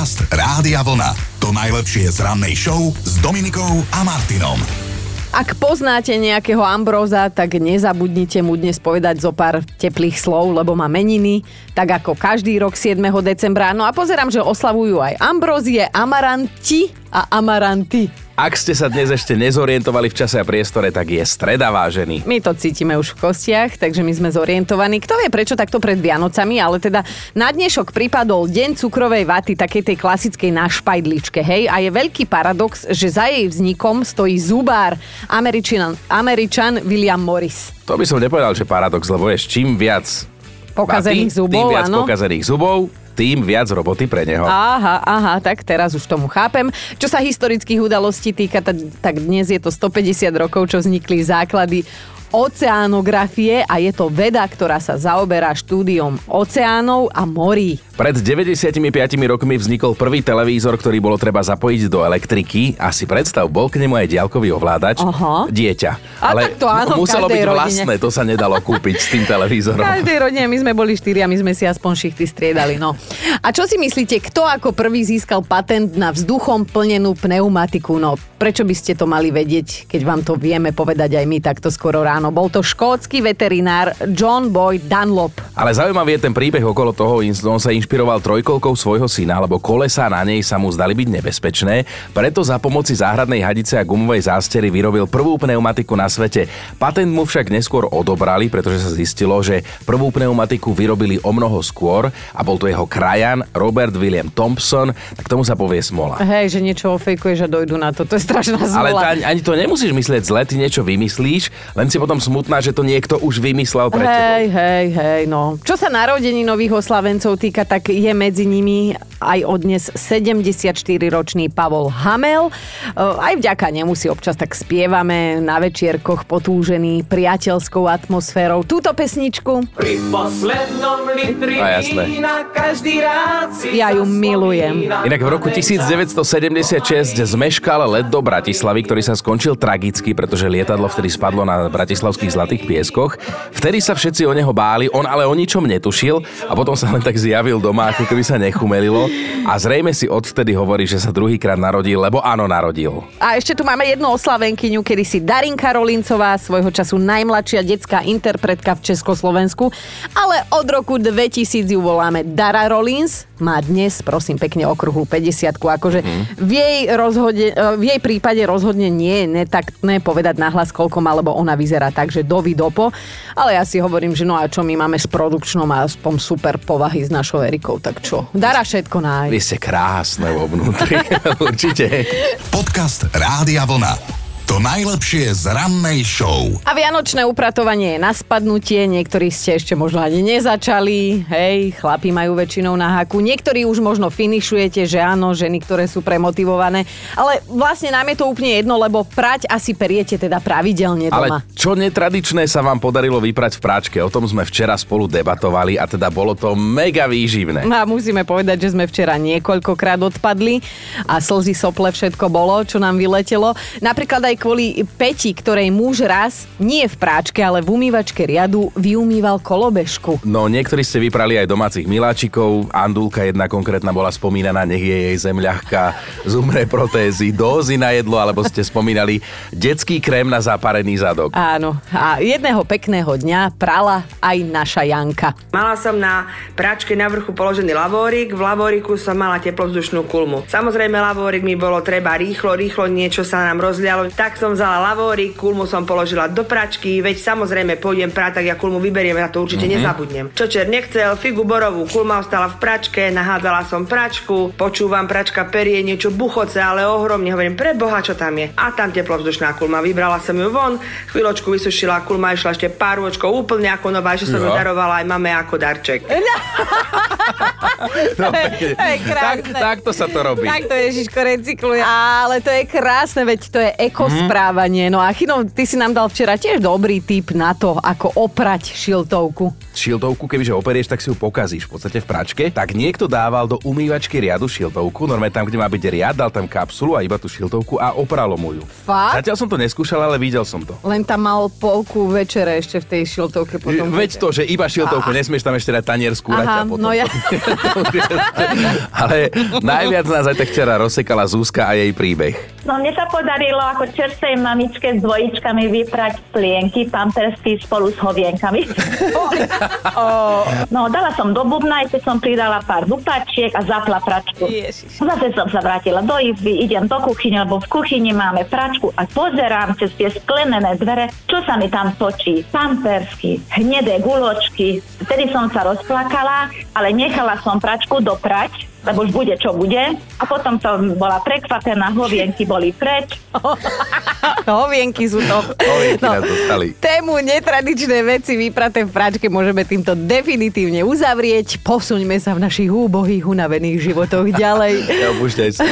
Podcast Rádia Vlna. To najlepšie z rannej show s Dominikou a Martinom. Ak poznáte nejakého Ambróza, tak nezabudnite mu dnes povedať zo pár teplých slov, lebo má meniny, tak ako každý rok 7. decembra. No a pozerám, že oslavujú aj Ambrózie, Amaranti a Amaranty. Ak ste sa dnes ešte nezorientovali v čase a priestore, tak je streda vážený. My to cítime už v kostiach, takže my sme zorientovaní. Kto vie prečo takto pred Vianocami, ale teda na dnešok pripadol Deň cukrovej vaty, takej tej klasickej na špajdličke, hej? A je veľký paradox, že za jej vznikom stojí zubár, Američan, Američan William Morris. To by som nepovedal, že paradox, lebo je čím viac pokazených vaty, zubov, tým viac áno. pokazených zubov, tým viac roboty pre neho. Aha, aha, tak teraz už tomu chápem. Čo sa historických udalostí týka, tak, dnes je to 150 rokov, čo vznikli základy oceánografie a je to veda, ktorá sa zaoberá štúdiom oceánov a morí. Pred 95 rokmi vznikol prvý televízor, ktorý bolo treba zapojiť do elektriky a si predstav, bol k nemu aj diaľkový ovládač. Aha. Dieťa. A tak to áno, v muselo byť rodine. vlastné, to sa nedalo kúpiť s tým V televízorom. každej rodine my sme boli štyri a my sme si aspoň šichty striedali. No. A čo si myslíte, kto ako prvý získal patent na vzduchom plnenú pneumatiku? No, prečo by ste to mali vedieť, keď vám to vieme povedať aj my takto skoro ráno? Bol to škótsky veterinár John Boyd Dunlop. Ale zaujímavý je ten príbeh okolo toho, on sa inšpiroval trojkolkou svojho syna, lebo kolesa na nej sa mu zdali byť nebezpečné, preto za pomoci záhradnej hadice a gumovej zástery vyrobil prvú pneumatiku na svete. Patent mu však neskôr odobrali, pretože sa zistilo, že prvú pneumatiku vyrobili o mnoho skôr a bol to jeho krajan Robert William Thompson, tak tomu sa povie smola. Hej, že niečo ofejkuješ a dojdu na to. To je strašná Ale zvola. to, ani, ani to nemusíš myslieť zle, ty niečo vymyslíš, len si potom smutná, že to niekto už vymyslel pre Hej, tebou. hej, hej, no. Čo sa narodení nových oslavencov týka, tak je medzi nimi aj odnes 74-ročný Pavol Hamel. E, Aj vďaka nemu si občas tak spievame na večierkoch potúžený priateľskou atmosférou. Túto pesničku Pri poslednom litri A jasné. vína každý rád si Ja ju milujem. Inak v roku 1976 zmeškal let do Bratislavy, ktorý sa skončil tragicky, pretože lietadlo vtedy spadlo na bratislavských zlatých pieskoch. Vtedy sa všetci o neho báli, on ale o ničom netušil a potom sa len tak zjavil doma, ako keby sa nechumelilo. A zrejme si odvtedy hovorí, že sa druhýkrát narodil, lebo áno, narodil. A ešte tu máme jednu oslavenkyňu, kedy si Darinka Rolincová, svojho času najmladšia detská interpretka v Československu, ale od roku 2000 ju voláme Dara Rollins, má dnes, prosím, pekne okruhu 50 akože v, jej rozhode, v jej prípade rozhodne nie je netaktné povedať nahlas, koľko má, lebo ona vyzerá tak, že dovi dopo, ale ja si hovorím, že no a čo my máme s produkčnou a aspoň super povahy s našou Erikou, tak čo? Dara všetko nájde. Vy ste krásne vo vnútri, určite. Podcast Rádia Vlna. To najlepšie z rannej show. A vianočné upratovanie je na spadnutie, niektorí ste ešte možno ani nezačali, hej, chlapi majú väčšinou na haku, niektorí už možno finišujete, že áno, ženy, ktoré sú premotivované, ale vlastne nám je to úplne jedno, lebo prať asi periete teda pravidelne doma. Ale čo netradičné sa vám podarilo vyprať v práčke, o tom sme včera spolu debatovali a teda bolo to mega výživné. A musíme povedať, že sme včera niekoľkokrát odpadli a slzy sople všetko bolo, čo nám vyletelo. Napríklad aj kvôli Peti, ktorej muž raz, nie v práčke, ale v umývačke riadu, vyumýval kolobežku. No niektorí ste vyprali aj domácich miláčikov, Andulka jedna konkrétna bola spomínaná, nech je jej zem ľahká, zumre protézy, dózy na jedlo, alebo ste spomínali detský krém na zaparený zadok. Áno. A jedného pekného dňa prala aj naša Janka. Mala som na práčke na vrchu položený lavórik, v lavóriku som mala teplovzdušnú kulmu. Samozrejme lavórik mi bolo treba rýchlo, rýchlo niečo sa nám rozlialo. Tak som vzala lavórik, kulmu som položila do pračky, veď samozrejme pôjdem prať, tak ja kulmu vyberiem, ja to určite mm-hmm. nezabudnem. Čočer nechcel, figu borovú, kulma ostala v pračke, nahádzala som pračku, počúvam pračka perie niečo buchoce, ale ohromne, hovorím, pre boha, čo tam je. A tam teplovzdušná kulma, vybrala som ju von, chvíľočku vysušila, kulma išla ešte pár rôčkov úplne ako nová, že som ju darovala aj mame ako darček. No, pekne. To je krásne. tak, takto sa to robí. Tak to Ježiško recykluje. Ale to je krásne, veď to je ekoslovo správanie. No a Chino, ty si nám dal včera tiež dobrý tip na to, ako oprať šiltovku. Šiltovku, kebyže operieš, tak si ju pokazíš v podstate v pračke. Tak niekto dával do umývačky riadu šiltovku, normálne tam, kde má byť riad, dal tam kapsulu a iba tú šiltovku a opralo mu ju. Fakt? Zatiaľ som to neskúšal, ale videl som to. Len tam mal polku večere ešte v tej šiltovke potom. Veď to, že iba šiltovku, nesmieš tam ešte dať tanier skúrať Aha, a potom. no ja... ale najviac nás aj tak včera rozsekala Zuzka a jej príbeh. No mne sa podarilo ako čerstvej mamičke s dvojičkami vyprať plienky, pampersky spolu s hovienkami. no dala som do bubna, ešte som pridala pár dupačiek a zapla pračku. Ježiš. Zase som sa vrátila do izby, idem do kuchyne, lebo v kuchyni máme pračku a pozerám cez tie sklenené dvere, čo sa mi tam točí. Pampersky, hnedé guločky. Vtedy som sa rozplakala, ale nechala som pračku doprať, lebo už bude čo bude. A potom som bola prekvapená, hovienky boli preč. Hovienky sú to. Hovienky nás dostali. Tému netradičné veci vypraté v práčke môžeme týmto definitívne uzavrieť. Posuňme sa v našich úbohých, unavených životoch ďalej. Ja opúšťaj sa.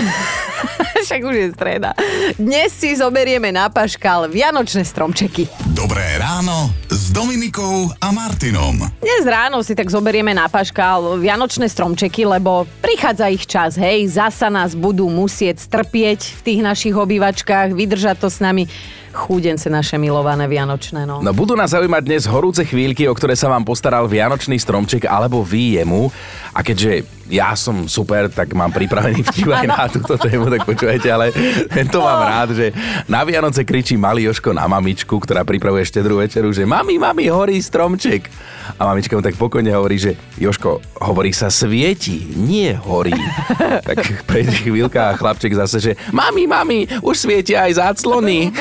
Však už je streda. Dnes si zoberieme na paškal vianočné stromčeky. Dobré ráno s Dominikou a Martinom. Dnes ráno si tak zoberieme na paškal vianočné stromčeky, lebo prichádza ich čas, hej, zasa nás budú musieť strpieť v tých našich obývačkách, vydržať to s nami chúdence naše milované vianočné, no. No budú nás zaujímať dnes horúce chvíľky, o ktoré sa vám postaral Vianočný stromček alebo vy jemu. A keďže ja som super, tak mám pripravený vtip aj na túto tému, tak počujete, ale tento mám rád, že na Vianoce kričí malý Joško na mamičku, ktorá pripravuje štedrú večeru, že mami, mami, horí stromček. A mamička mu tak pokojne hovorí, že Joško, hovorí sa svieti, nie horí. tak prejde chvíľka a chlapček zase, že mami, mami, už svietia aj záclony.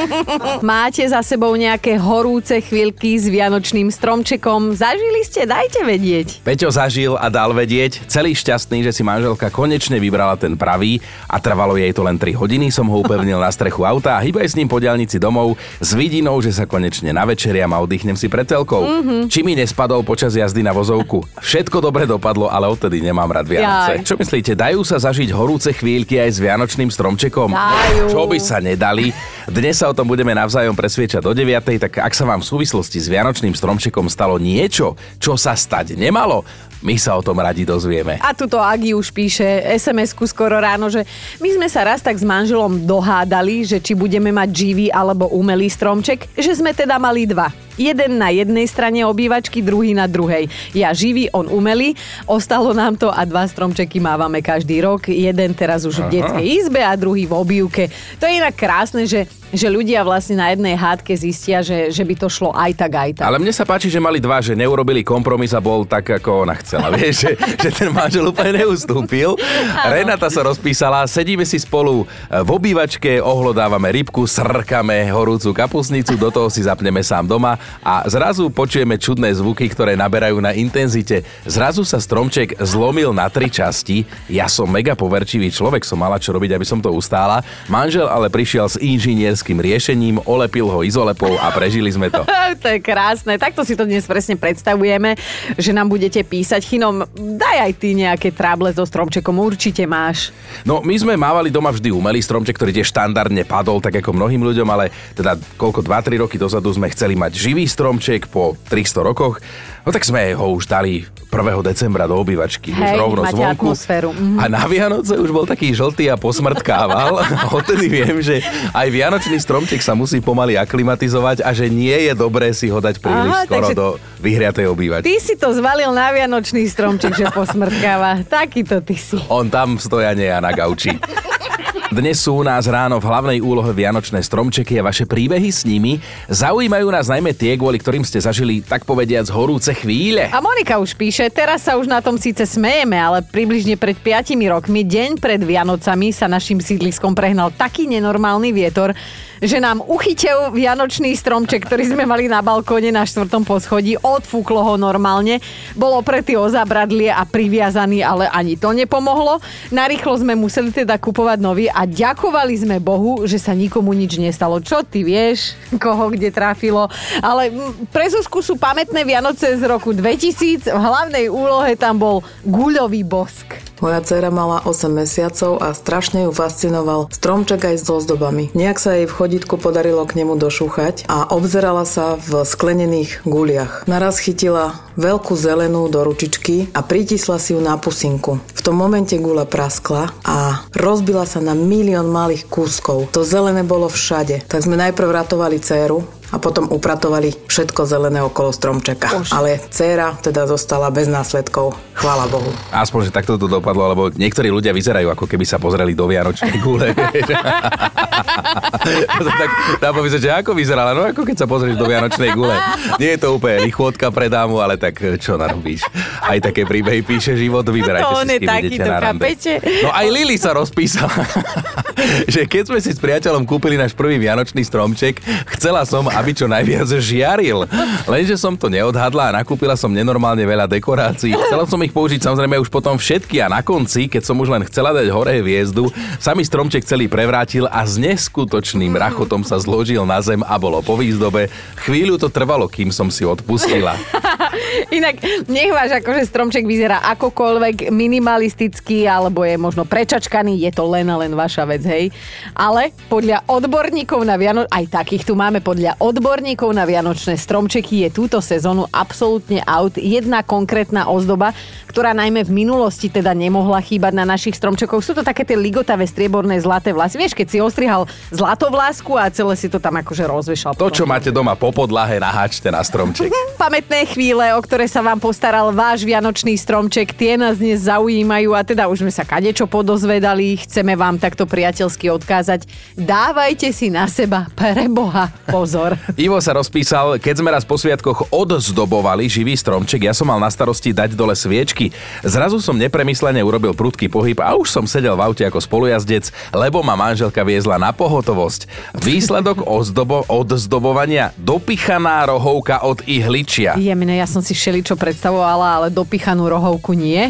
Máte za sebou nejaké horúce chvíľky s vianočným stromčekom? Zažili ste? Dajte vedieť. Peťo zažil a dal vedieť, celý šťastný, že si manželka konečne vybrala ten pravý a trvalo jej to len 3 hodiny, som ho upevnil na strechu auta a hýbaj s ním po diaľnici domov s vidinou, že sa konečne navečeriam a oddychnem si pred telkou. Mm-hmm. Či mi nespadol počas jazdy na vozovku. Všetko dobre dopadlo, ale odtedy nemám rád Vianoce. Jaj. Čo myslíte, dajú sa zažiť horúce chvíľky aj s vianočným stromčekom? Dajú. Čo by sa nedali? Dnes sa o tom budeme navzájom presviečať do 9. Tak ak sa vám v súvislosti s vianočným stromčekom stalo niečo, čo sa stať nemalo, my sa o tom radi dozvieme. A tuto Agi už píše SMS-ku skoro ráno, že my sme sa raz tak s manželom dohádali, že či budeme mať živý alebo umelý stromček, že sme teda mali dva. Jeden na jednej strane obývačky, druhý na druhej. Ja živý, on umelý. Ostalo nám to a dva stromčeky mávame každý rok. Jeden teraz už v detskej izbe a druhý v obývke. To je inak krásne, že, že ľudia vlastne na jednej hádke zistia, že, že by to šlo aj tak, aj tak. Ale mne sa páči, že mali dva, že neurobili kompromis a bol tak, ako ona chcela. Vieš, že, že ten manžel úplne neustúpil. Renata sa rozpísala, sedíme si spolu v obývačke, ohlodávame rybku, srkame horúcu kapusnicu, do toho si zapneme sám doma a zrazu počujeme čudné zvuky, ktoré naberajú na intenzite. Zrazu sa stromček zlomil na tri časti. Ja som mega poverčivý človek, som mala čo robiť, aby som to ustála. Manžel ale prišiel s inžinierským riešením, olepil ho izolepou a prežili sme to. to je krásne. Takto si to dnes presne predstavujeme, že nám budete písať. Chinom, daj aj ty nejaké tráble so stromčekom, určite máš. No, my sme mávali doma vždy umelý stromček, ktorý tiež štandardne padol, tak ako mnohým ľuďom, ale teda koľko 2-3 roky dozadu sme chceli mať živý stromček po 300 rokoch. No tak sme ho už dali 1. decembra do obývačky, už Hej, rovno máte zvonku. atmosféru, mhm. A na Vianoce už bol taký žltý a posmrtkával. Odtedy viem, že aj Vianočný stromček sa musí pomaly aklimatizovať a že nie je dobré si ho dať príliš Aha, skoro do vyhriatej obývačky. Ty si to zvalil na vianočný stromček, že posmrtkáva. Takýto ty si. On tam stoja nie a na gauči. Dnes sú u nás ráno v hlavnej úlohe Vianočné stromčeky a vaše príbehy s nimi. Zaujímajú nás najmä tie, kvôli ktorým ste zažili, tak povediac, horúce chvíle. A Monika už píše, teraz sa už na tom síce smejeme, ale približne pred 5 rokmi, deň pred Vianocami, sa našim sídliskom prehnal taký nenormálny vietor, že nám uchytil vianočný stromček, ktorý sme mali na balkóne na štvrtom poschodí, odfúklo ho normálne, bol opretý o zabradlie a priviazaný, ale ani to nepomohlo. Narýchlo sme museli teda kupovať obnoví a ďakovali sme Bohu, že sa nikomu nič nestalo. Čo ty vieš, koho kde trafilo. Ale pre Zuzku sú pamätné Vianoce z roku 2000. V hlavnej úlohe tam bol guľový bosk. Moja dcera mala 8 mesiacov a strašne ju fascinoval stromček aj s ozdobami. Nejak sa jej v chodítku podarilo k nemu došúchať a obzerala sa v sklenených guliach. Naraz chytila veľkú zelenú do ručičky a pritisla si ju na pusinku. V tom momente gula praskla a rozbila sa na milión malých kúskov. To zelené bolo všade. Tak sme najprv ratovali dceru a potom upratovali všetko zelené okolo stromčeka. Už. Ale dcéra teda zostala bez následkov. Chvála Bohu. Aspoň, že takto to dopadlo, lebo niektorí ľudia vyzerajú, ako keby sa pozreli do Vianočnej gule. tak dá povedať, že ako vyzerala? No ako keď sa pozrieš do Vianočnej gule. Nie je to úplne lichvotka pre dámu, ale tak čo narobíš? Aj také príbehy píše život, vyberajte No, on si, je s kým taký, to na? No aj Lili sa rozpísala, že keď sme si s priateľom kúpili náš prvý vianočný stromček, chcela som, aby čo najviac žiaril. Lenže som to neodhadla a nakúpila som nenormálne veľa dekorácií. Chcela som ich použiť samozrejme už potom všetky a na konci, keď som už len chcela dať hore hviezdu, sa stromček celý prevrátil a s neskutočným rachotom sa zložil na zem a bolo po výzdobe. Chvíľu to trvalo, kým som si odpustila. Inak nech váš akože stromček vyzerá akokoľvek minimalistický alebo je možno prečačkaný, je to len a len vaša vec, hej. Ale podľa odborníkov na Viano... aj takých tu máme, podľa odborníkov na Vianočné stromčeky je túto sezónu absolútne out jedna konkrétna ozdoba, ktorá najmä v minulosti teda nemohla chýbať na našich stromčekoch. Sú to také tie ligotavé strieborné zlaté vlasy. Vieš, keď si ostrihal zlatovlásku a celé si to tam akože rozvešal. To, čo máte doma po podlahe, naháčte na stromček. Pamätné chvíle, o ktoré sa vám postaral váš vianočný stromček, tie nás dnes zaujímajú a teda už sme sa kadečo podozvedali, chceme vám takto priateľsky odkázať. Dávajte si na seba pre Boha pozor. Ivo sa rozpísal, keď sme raz po sviatkoch odzdobovali živý stromček, ja som mal na starosti dať dole sviečky. Zrazu som nepremyslene urobil prudký pohyb a už som sedel v aute ako spolujazdec, lebo ma manželka viezla na pohotovosť. Výsledok ozdobo, odzdobovania dopichaná rohovka od ihličia. Jemine, ja som si všeličo predstavovala, ale dopichanú rohovku nie.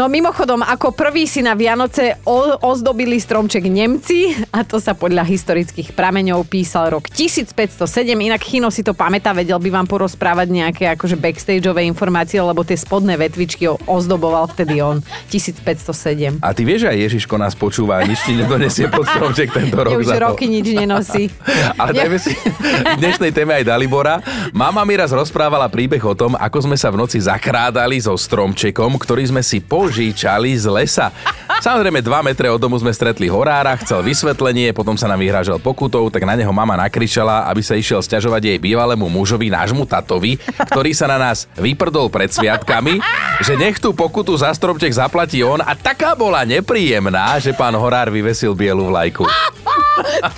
No mimochodom, ako prvý si na Vianoce o- ozdobili stromček Nemci a to sa podľa historických prameňov písal rok 1507. Inak Chino si to pamätá, vedel by vám porozprávať nejaké akože backstageové informácie, lebo tie spodné vetvičky ozdoboval vtedy on. 1507. A ty vieš, že aj Ježiško nás počúva nič ti nedonesie pod stromček tento rok už za to. roky nič nenosí. Ale dajme si v dnešnej téme aj Dalibora. Mama mi raz rozprávala príbeh o tom, ako sme sa v noci zakrádali so stromčekom, ktorý sme si požíčali z lesa. Samozrejme, 2 metre od domu sme stretli horára, chcel vysvetlenie, potom sa nám vyhrážal pokutou, tak na neho mama nakričala, aby sa išiel sťažovať jej bývalému mužovi, nášmu tatovi, ktorý sa na nás vyprdol pred sviatkami, že nech tú pokutu za stromček zaplatí on a taká bola nepríjemná, že pán horár vyvesil bielu vlajku.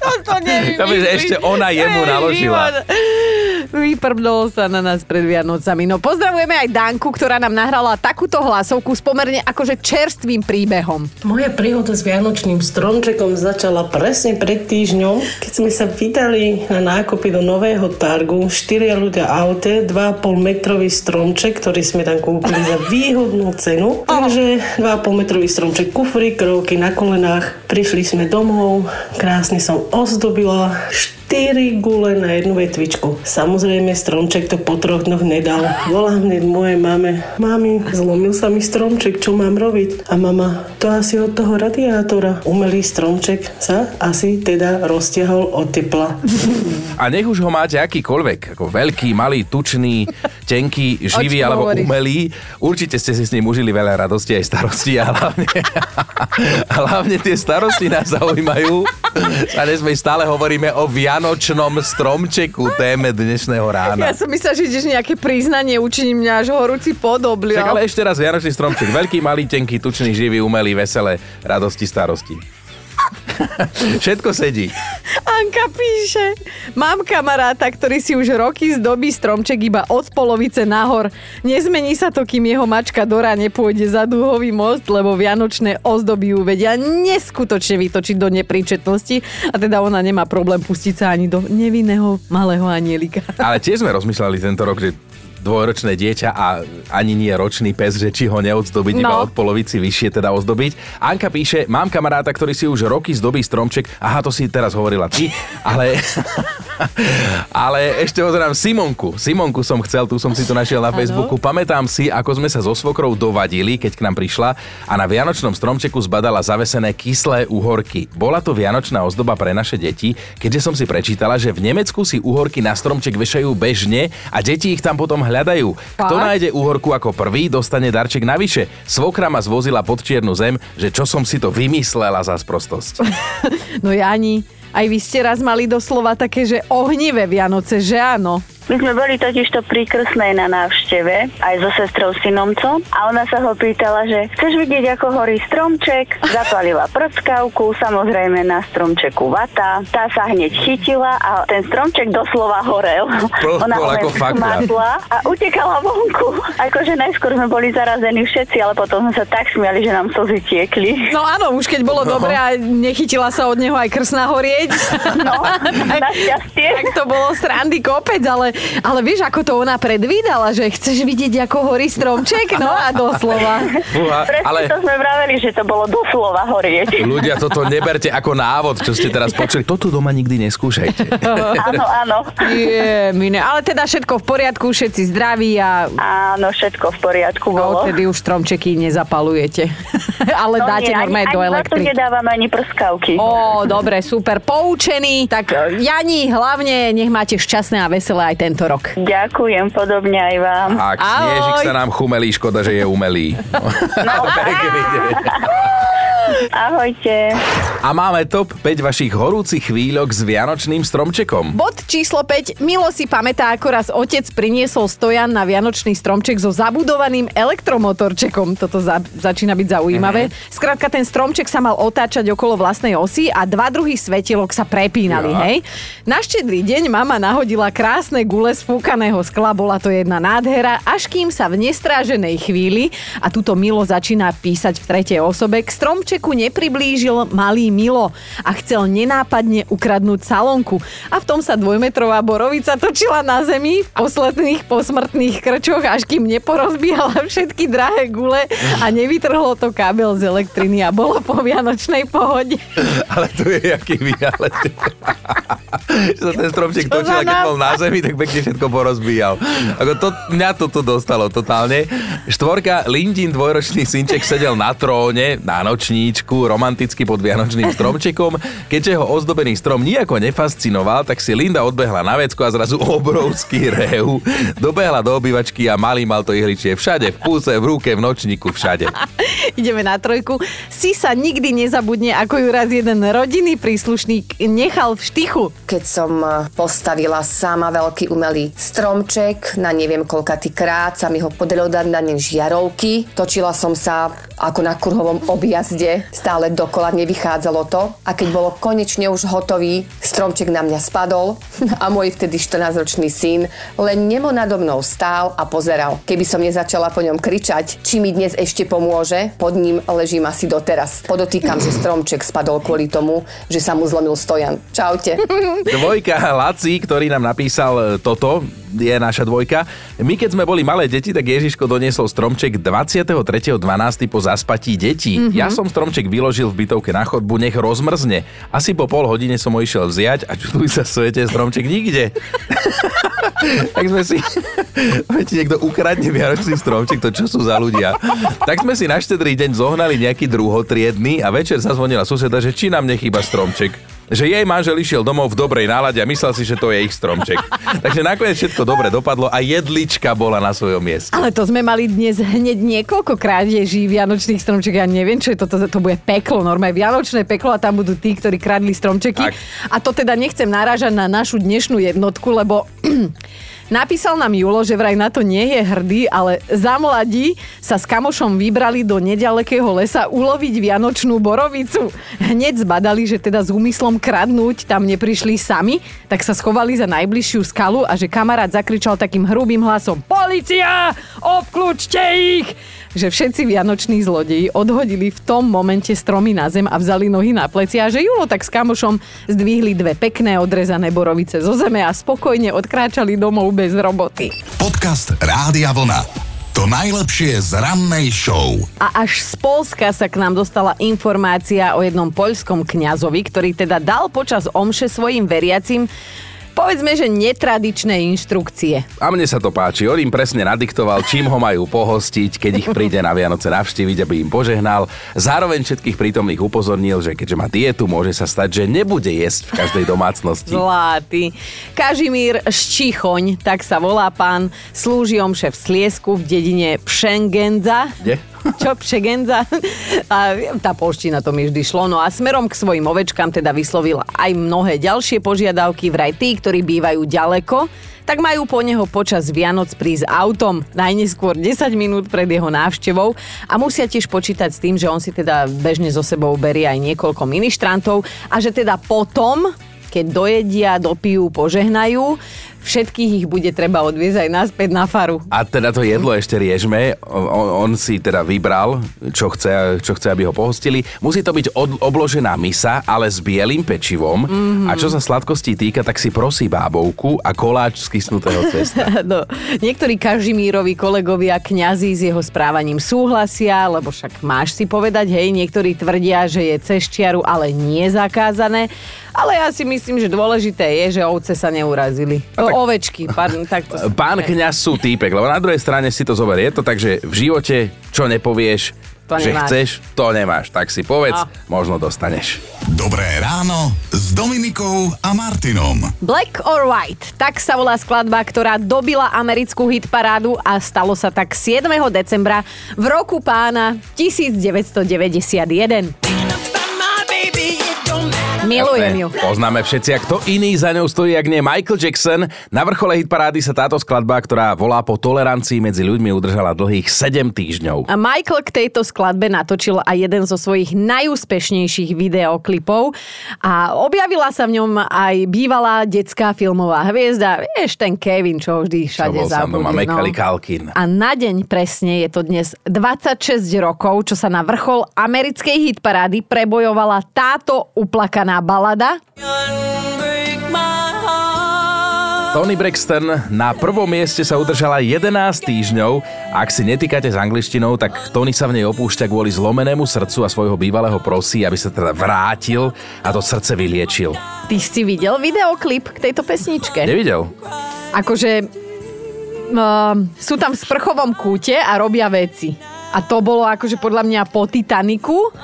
Toto To by, že ešte ona jemu naložila. Vyprbdol sa na nás pred Vianocami. No pozdravujeme aj Danku, ktorá nám nahrala takúto hlasovku s pomerne akože čerstvým príbehom. Moja príhoda s Vianočným stromčekom začala presne pred týždňom, keď sme sa vydali na nákupy do nového targu. Štyria ľudia aute, 2,5 metrový stromček, ktorý sme tam kúpili za výhodnú cenu. Takže 2,5 metrový stromček, kufry, krovky na kolenách. Prišli sme domov, krásne som ozdobila. 4 gule na jednu vetvičku. Samozrejme, stromček to po troch dnoch nedal. Volám hneď mojej mame. Mami, zlomil sa mi stromček, čo mám robiť? A mama, to asi od toho radiátora. Umelý stromček sa asi teda roztiahol od tepla. A nech už ho máte akýkoľvek, ako veľký, malý, tučný, tenký, živý alebo hovoríš? umelý, určite ste si s ním užili veľa radosti aj starosti a hlavne, a hlavne tie starosti nás zaujímajú. A dnes my stále hovoríme o vianočnom stromčeku, téme dnešného rána. Ja som myslela, že ideš nejaké priznanie, učiním mňa až horúci podobli. Tak ale ešte raz Vianočný stromček. Veľký, malý, tenký, tučný, živý, umelý, veselé, radosti, starosti. Všetko sedí. Anka píše, mám kamaráta, ktorý si už roky zdobí stromček iba od polovice nahor. Nezmení sa to, kým jeho mačka Dora nepôjde za dúhový most, lebo vianočné ozdoby ju vedia neskutočne vytočiť do nepríčetnosti a teda ona nemá problém pustiť sa ani do nevinného malého anielika. Ale tiež sme rozmýšľali tento rok, že dvojročné dieťa a ani nie ročný pes, že či ho neodzdobiť, No. iba od polovici vyššie teda ozdobiť. Anka píše, mám kamaráta, ktorý si už roky zdobí stromček. Aha, to si teraz hovorila ty, ale... ale ešte pozerám Simonku. Simonku som chcel, tu som si to našiel na Facebooku. Pamätám si, ako sme sa so svokrou dovadili, keď k nám prišla a na vianočnom stromčeku zbadala zavesené kyslé uhorky. Bola to vianočná ozdoba pre naše deti, keďže som si prečítala, že v Nemecku si uhorky na stromček vešajú bežne a deti ich tam potom hľadajú. Kto Fakt? nájde uhorku ako prvý, dostane darček navyše. Svokra ma zvozila pod čiernu zem, že čo som si to vymyslela za sprostosť. No Jani, aj vy ste raz mali doslova také, že ohnivé Vianoce, že áno? My sme boli totižto pri krsnej na návšteve, aj so sestrou synomcom a ona sa ho pýtala, že chceš vidieť, ako horí stromček? Zapalila prskavku, samozrejme na stromčeku vata, tá sa hneď chytila a ten stromček doslova horel. Ona ho ako smadla a utekala vonku. Akože najskôr sme boli zarazení všetci, ale potom sme sa tak smiali, že nám slzy tiekli. No áno, už keď bolo No. dobre a nechytila sa od neho aj krsná horieť. No, tak, našťastie. tak to bolo srandy kopec, ale, ale vieš, ako to ona predvídala, že chceš vidieť, ako horí stromček? No a doslova. Fúha, ale to sme vraveli, že to bolo doslova horieť. ľudia, toto neberte ako návod, čo ste teraz počuli. Toto doma nikdy neskúšajte. Áno, áno. Je, mine. Ale teda všetko v poriadku, všetci zdraví a Áno, všetko v poriadku no, bolo. odtedy už stromčeky nezapalujete. ale No dáte nie, normálne ani, do elektriky. Ani nedávame ani prskavky. Ó, dobre, super, poučený. Tak Jani, hlavne nech máte šťastné a veselé aj tento rok. Ďakujem podobne aj vám. Ak sniežik sa nám chumelí, škoda, že je umelý. No. Deň. Ahojte. A máme top 5 vašich horúcich chvíľok s Vianočným stromčekom. Bod číslo 5. Milo si pamätá, ako raz otec priniesol stojan na vianočný stromček so zabudovaným elektromotorčekom. Toto za, začína byť zaujímavé. Mhm. Skrátka, ten stromček sa mal otáčať okolo vlastnej osy a dva druhy svetielok sa prepínali, Ja. hej? Na štedrý deň mama nahodila krásne gule z fúkaného skla, bola to jedna nádhera, až kým sa v nestráženej chvíli, a tuto Milo začína písať v tretej osobe, k stromčeku nepriblížil malý Milo a chcel nenápadne ukradnúť salonku. A v tom sa dvojmetrová borovica točila na zemi v posledných posmrtných krčoch, až kým neporozbíhala všetky drahé gule a nevytrhlo to kábel z elektriny a bolo po vianočnej pohode. Ale to je jaký. Že sa ten stromček Čo točil, keď bol na zemi, tak pekne všetko porozbíjal. Ako to, mňa to tu dostalo totálne. Štvorka, Lindin dvojročný synček sedel na tróne, na nočníčku, romanticky pod vianočným stromčekom. Keďže ho ozdobený strom nijako nefascinoval, tak si Linda odbehla na vecku a zrazu obrovský rehu. Dobehla do obývačky a malý mal to ihličie všade, v púse, v ruke, v nočníku, všade. Ideme na trojku. Si sa nikdy nezabudne, ako ju raz jeden rodinný príslušník nechal v štychu. Keď som eh, postavila sama veľký umelý stromček, na neviem koľkatý krát sa mi ho podarilo dať na ne žiarovky. Točila som sa ako na kruhovom objazde, stále dokola nevychádzalo to. A keď bolo konečne už hotový, stromček na mňa spadol a môj vtedy 14-ročný syn len nemo nado mnou stál a pozeral. Keby som nezačala po ňom kričať, či mi dnes ešte pomôže, pod ním ležím asi doteraz. Podotýkam, že stromček spadol kvôli tomu, že sa mu zlomil stojan. Čaute. Dvojka Laci, ktorý nám napísal toto, je naša dvojka. My keď sme boli malé deti, tak Ježiško doniesol stromček 23.12. po zaspatí detí. Mm-hmm. Ja som stromček vyložil v bytovke na chodbu, nech rozmrzne. Asi po pol hodine som ho išiel vziať a čuduj sa svete, stromček nikde. tak sme si... Viete, niekto ukradne vianočný stromček, to čo sú za ľudia. Tak sme si na štedrý deň zohnali nejaký druhotriedny a večer zazvonila suseda, že či nám nechýba stromček že jej manžel išiel domov v dobrej nálade a myslel si, že to je ich stromček. Takže nakoniec všetko dobre dopadlo a jedlička bola na svojom mieste. Ale to sme mali dnes hneď niekoľko krádeží vianočných stromček. Ja neviem, čo je to, to, to bude peklo, normálne vianočné peklo a tam budú tí, ktorí kradli stromčeky. Tak. A to teda nechcem náražať na našu dnešnú jednotku, lebo Napísal nám Julo, že vraj na to nie je hrdý, ale za mladí sa s kamošom vybrali do nedalekého lesa uloviť vianočnú borovicu. Hneď zbadali, že teda s úmyslom kradnúť tam neprišli sami, tak sa schovali za najbližšiu skalu a že kamarát zakričal takým hrubým hlasom Polícia! Obklúčte ich! Že všetci vianoční zlodeji odhodili v tom momente stromy na zem a vzali nohy na plecia a že Julo tak s kamošom zdvihli dve pekné odrezané borovice zo zeme a spokojne odkráčali domov bez roboty. Podcast Rádia Vlna. To najlepšie z rannej show. A až z Polska sa k nám dostala informácia o jednom poľskom kňazovi, ktorý teda dal počas omše svojim veriacim povedzme, že netradičné inštrukcie. A mne sa to páči. On im presne nadiktoval, čím ho majú pohostiť, keď ich príde na Vianoce navštíviť, aby im požehnal. Zároveň všetkých prítomných upozornil, že keďže má dietu, môže sa stať, že nebude jesť v každej domácnosti. Zlatý. Kažimír Ščichoň, tak sa volá pán, slúži omše v Sliesku v dedine Pšengenza. Kde? Čo, Pšegenza? A tá polština to mi vždy šlo. No a smerom k svojim ovečkám teda vyslovil aj mnohé ďalšie požiadavky, vraj tí, ktorí bývajú ďaleko, tak majú po neho počas Vianoc prísť autom, najneskôr 10 minút pred jeho návštevou a musia tiež počítať s tým, že on si teda bežne so sebou berie aj niekoľko ministrantov a že teda potom keď dojedia, dopijú, požehnajú, všetkých ich bude treba odviezť aj naspäť na faru. A teda to jedlo ešte riežme. On, on si teda vybral, čo chce, čo chce, aby ho pohostili. Musí to byť od, obložená misa, ale s bielým pečivom. Mm-hmm. A čo sa sladkostí týka, tak si prosí bábovku a koláč z kysnutého cesta. no, niektorí Kažimírovi kolegovia kňazi s jeho správaním súhlasia, lebo však máš si povedať, hej, niektorí tvrdia, že je cez čiaru, ale nie zakázané. Ale ja si myslím, že dôležité je, že ovce sa neurazili. Tak, ovečky, pardon, tak to Pán kňaz sú týpek, lebo na druhej strane si to zober. Je to tak, že v živote, čo nepovieš, to že nemáš. chceš, to nemáš. Tak si povedz, No. možno dostaneš. Dobré ráno s Dominikou a Martinom. Black or White, tak sa volá skladba, ktorá dobila americkú hitparádu a stalo sa tak 7. decembra v roku pána 1991. Milujem ju. Poznáme všetci, a kto iný za ňou stojí, ak nie Michael Jackson. Na vrchole hitparády sa táto skladba, ktorá volá po tolerancii medzi ľuďmi, udržala dlhých 7 týždňov. A Michael k tejto skladbe natočil aj jeden zo svojich najúspešnejších videoklipov a objavila sa v ňom aj bývalá detská filmová hviezda, vieš, ten Kevin, čo vždy Čo všade bol zabudne. Kali Kalkin. A na deň presne je to dnes 26 rokov, čo sa na vrchol americkej hitparády prebojovala táto uplakaná balada. Tony Braxton na prvom mieste sa udržala 11 týždňov. Ak si netýkate s angličtinou, tak Tony sa v nej opúšťa kvôli zlomenému srdcu a svojho bývalého prosí, aby sa teda vrátil a to srdce vyliečil. Ty si videl videoklip k tejto pesničke? Nevidel? Akože uh, sú tam v sprchovom kúte a robia veci. A to bolo akože podľa mňa po Titaniku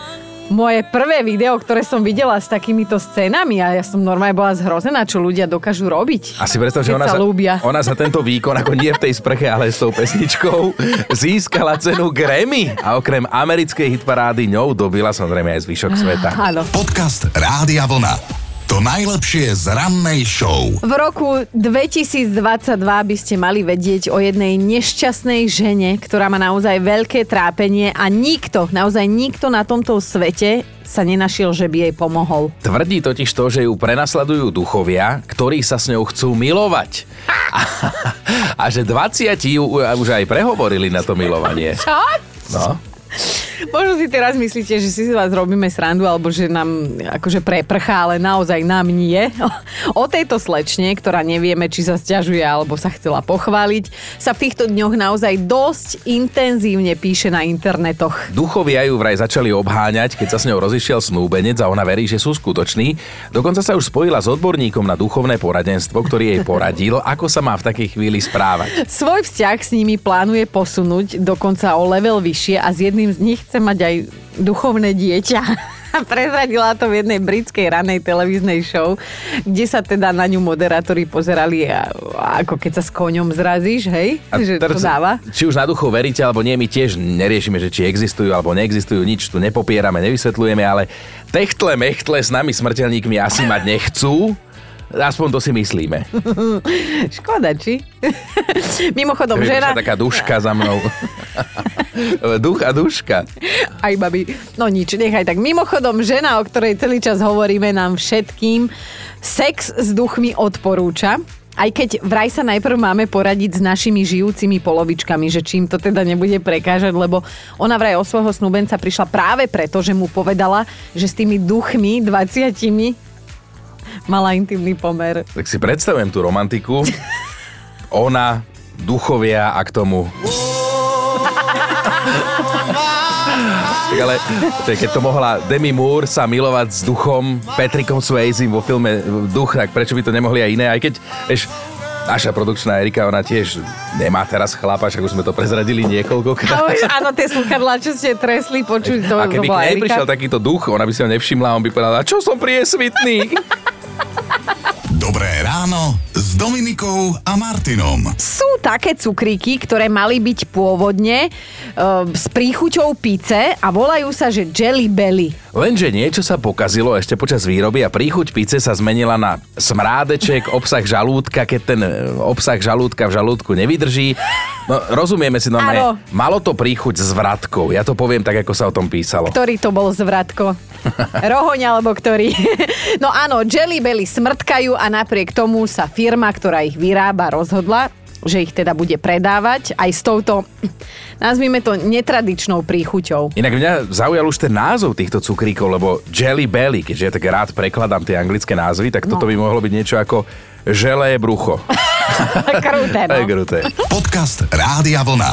moje prvé video, ktoré som videla s takýmito scénami a ja som normálne bola zhrozená, čo ľudia dokážu robiť. A si predstav, že ona sa za, ľúbia. ona za tento výkon, ako nie v tej sprche, ale s tou pesničkou, získala cenu Grammy. A okrem americkej hitparády ňou dobila samozrejme aj zvyšok sveta. Áno. Podcast Rádia Vlna. To najlepšie z rannej show. V roku 2022 by ste mali vedieť o jednej nešťastnej žene, ktorá má naozaj veľké trápenie a nikto, naozaj nikto na tomto svete sa nenašiel, že by jej pomohol. Tvrdí totiž to, že ju prenasledujú duchovia, ktorí sa s ňou chcú milovať. A, a že 20 ju už aj prehovorili na to milovanie. Čo? No. Možno si teraz myslíte, že si z vás robíme srandu, alebo že nám akože preprchá, ale naozaj nám nie. O tejto slečne, ktorá nevieme, či sa sťažuje, alebo sa chcela pochváliť, sa v týchto dňoch naozaj dosť intenzívne píše na internetoch. Duchovia ju vraj začali obháňať, keď sa s ňou rozišiel snúbenec a ona verí, že sú skutoční. Dokonca sa už spojila s odborníkom na duchovné poradenstvo, ktorý jej poradil, ako sa má v takej chvíli správať. Svoj vzťah s nimi plánuje posunúť dokonca o level vyššie a s jedným z nich chce mať aj duchovné dieťa. A prezradila to v jednej britskej ranej televíznej show, kde sa teda na ňu moderátori pozerali a, ako keď sa s koňom zrazíš, hej? A že to teraz, dáva. Či už na duchov veríte, alebo nie, my tiež neriešime, že či existujú alebo neexistujú, nič tu nepopierame, nevysvetľujeme, ale techtle mechtle s nami smrteľníkmi asi mať nechcú. Aspoň to si myslíme. Škoda, či? Mimochodom, Že žena... taká duška za mnou. Duch a duška. Aj babi. No nič, nechaj tak. Mimochodom, žena, o ktorej celý čas hovoríme nám všetkým, sex s duchmi odporúča. Aj keď vraj sa najprv máme poradiť s našimi žijúcimi polovičkami, že čím to teda nebude prekážať, lebo ona vraj o svojho snúbenca prišla práve preto, že mu povedala, že s tými duchmi 20 mala intimný pomer. Tak si predstavujem tú romantiku. ona, duchovia a k tomu... Tak ale keď to mohla Demi Moore sa milovať s duchom Patrickom Swayze vo filme Duch, tak prečo by to nemohli aj iné? Aj keď, vieš, naša produkčná Erika, ona tiež nemá teraz chlapa, však už sme to prezradili niekoľkokrát. A už, áno, tie sluchadlá, čo ste tresli, počuť, to, A to keby bola k nej Erika. prišiel takýto duch, ona by si ho nevšimla, on by povedala, čo som priesvitný. Dobré ráno Dominikou a Martinom. Sú také cukríky, ktoré mali byť pôvodne uh, s príchuťou pice a volajú sa, že Jelly Belly. Lenže niečo sa pokazilo ešte počas výroby a príchuť pice sa zmenila na smrádeček, obsah žalúdka, keď ten e, obsah žalúdka v žalúdku nevydrží. No, rozumieme si, no Áno. malo to príchuť s vratkou. Ja to poviem tak, ako sa o tom písalo. Ktorý to bol zvratko? Rohoň alebo ktorý? No áno, Jelly Belly smrtkajú a napriek tomu sa firma, ktorá ich vyrába, rozhodla, že ich teda bude predávať aj s touto, nazvime to, netradičnou príchuťou. Inak mňa zaujal už ten názov týchto cukríkov, lebo Jelly Belly, keďže ja tak rád prekladám tie anglické názvy, tak toto No. by mohlo byť niečo ako želé brucho. Kruté, no. kruté. Podcast Rádia Vlna.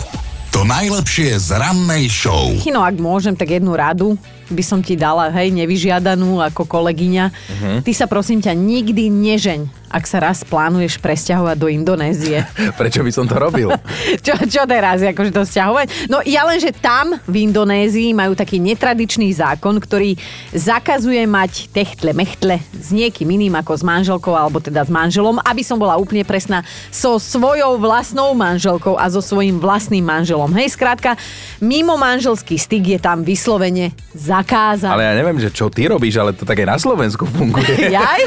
To najlepšie z rannej show. No ak môžem, tak jednu radu by som ti dala, hej, nevyžiadanú ako kolegyňa. Mhm. Ty sa prosím ťa nikdy nežeň, ak sa raz plánuješ presťahovať do Indonézie. Prečo by som to robil? čo, čo teraz, akože to sťahovať? No ja len, že tam v Indonézii majú taký netradičný zákon, ktorý zakazuje mať techtle mechtle s niekým iným ako s manželkou alebo teda s manželom, aby som bola úplne presná, so svojou vlastnou manželkou a so svojím vlastným manželom. Hej, skrátka, mimo manželský styk je tam vyslovene zakázaný. Ale ja neviem, že čo ty robíš, ale to tak aj na Slovensku funguje. Jaj?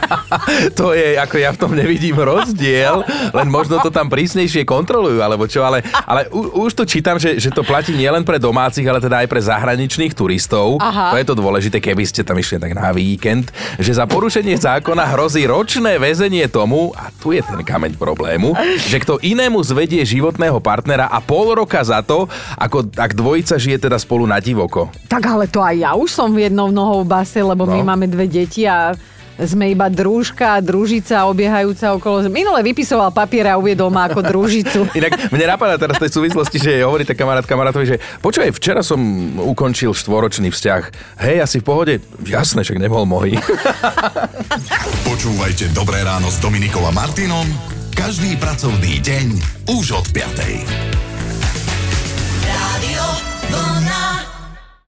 to je, ako ja v tom nevidím rozdiel, len možno to tam prísnejšie kontrolujú, alebo čo, ale, ale u, už to čítam, že, že to platí nielen pre domácich, ale teda aj pre zahraničných turistov. Aha. To je to dôležité, keby ste tam išli tak na víkend, že za porušenie zákona hrozí ročné väzenie tomu, a tu je ten kameň problému, že kto inému zvedie životného partnera a pol roka za to, ako ak dvojica žije teda spolu na divoko. Tak ale to aj ja už som v jednou nohou v base, lebo my No. máme dve deti a sme iba družka, družica obiehajúca okolo. Minule vypisoval papier a uviedol ma ako družicu. Inak mne napadá teraz tej súvislosti, že hovorí tak kamarát kamarátovi, že počúvaj, včera som ukončil štvoročný vzťah. Hej, asi v pohode? Jasné, však nebol môj. Počúvajte Dobré ráno s Dominikou a Martinom každý pracovný deň už od 5.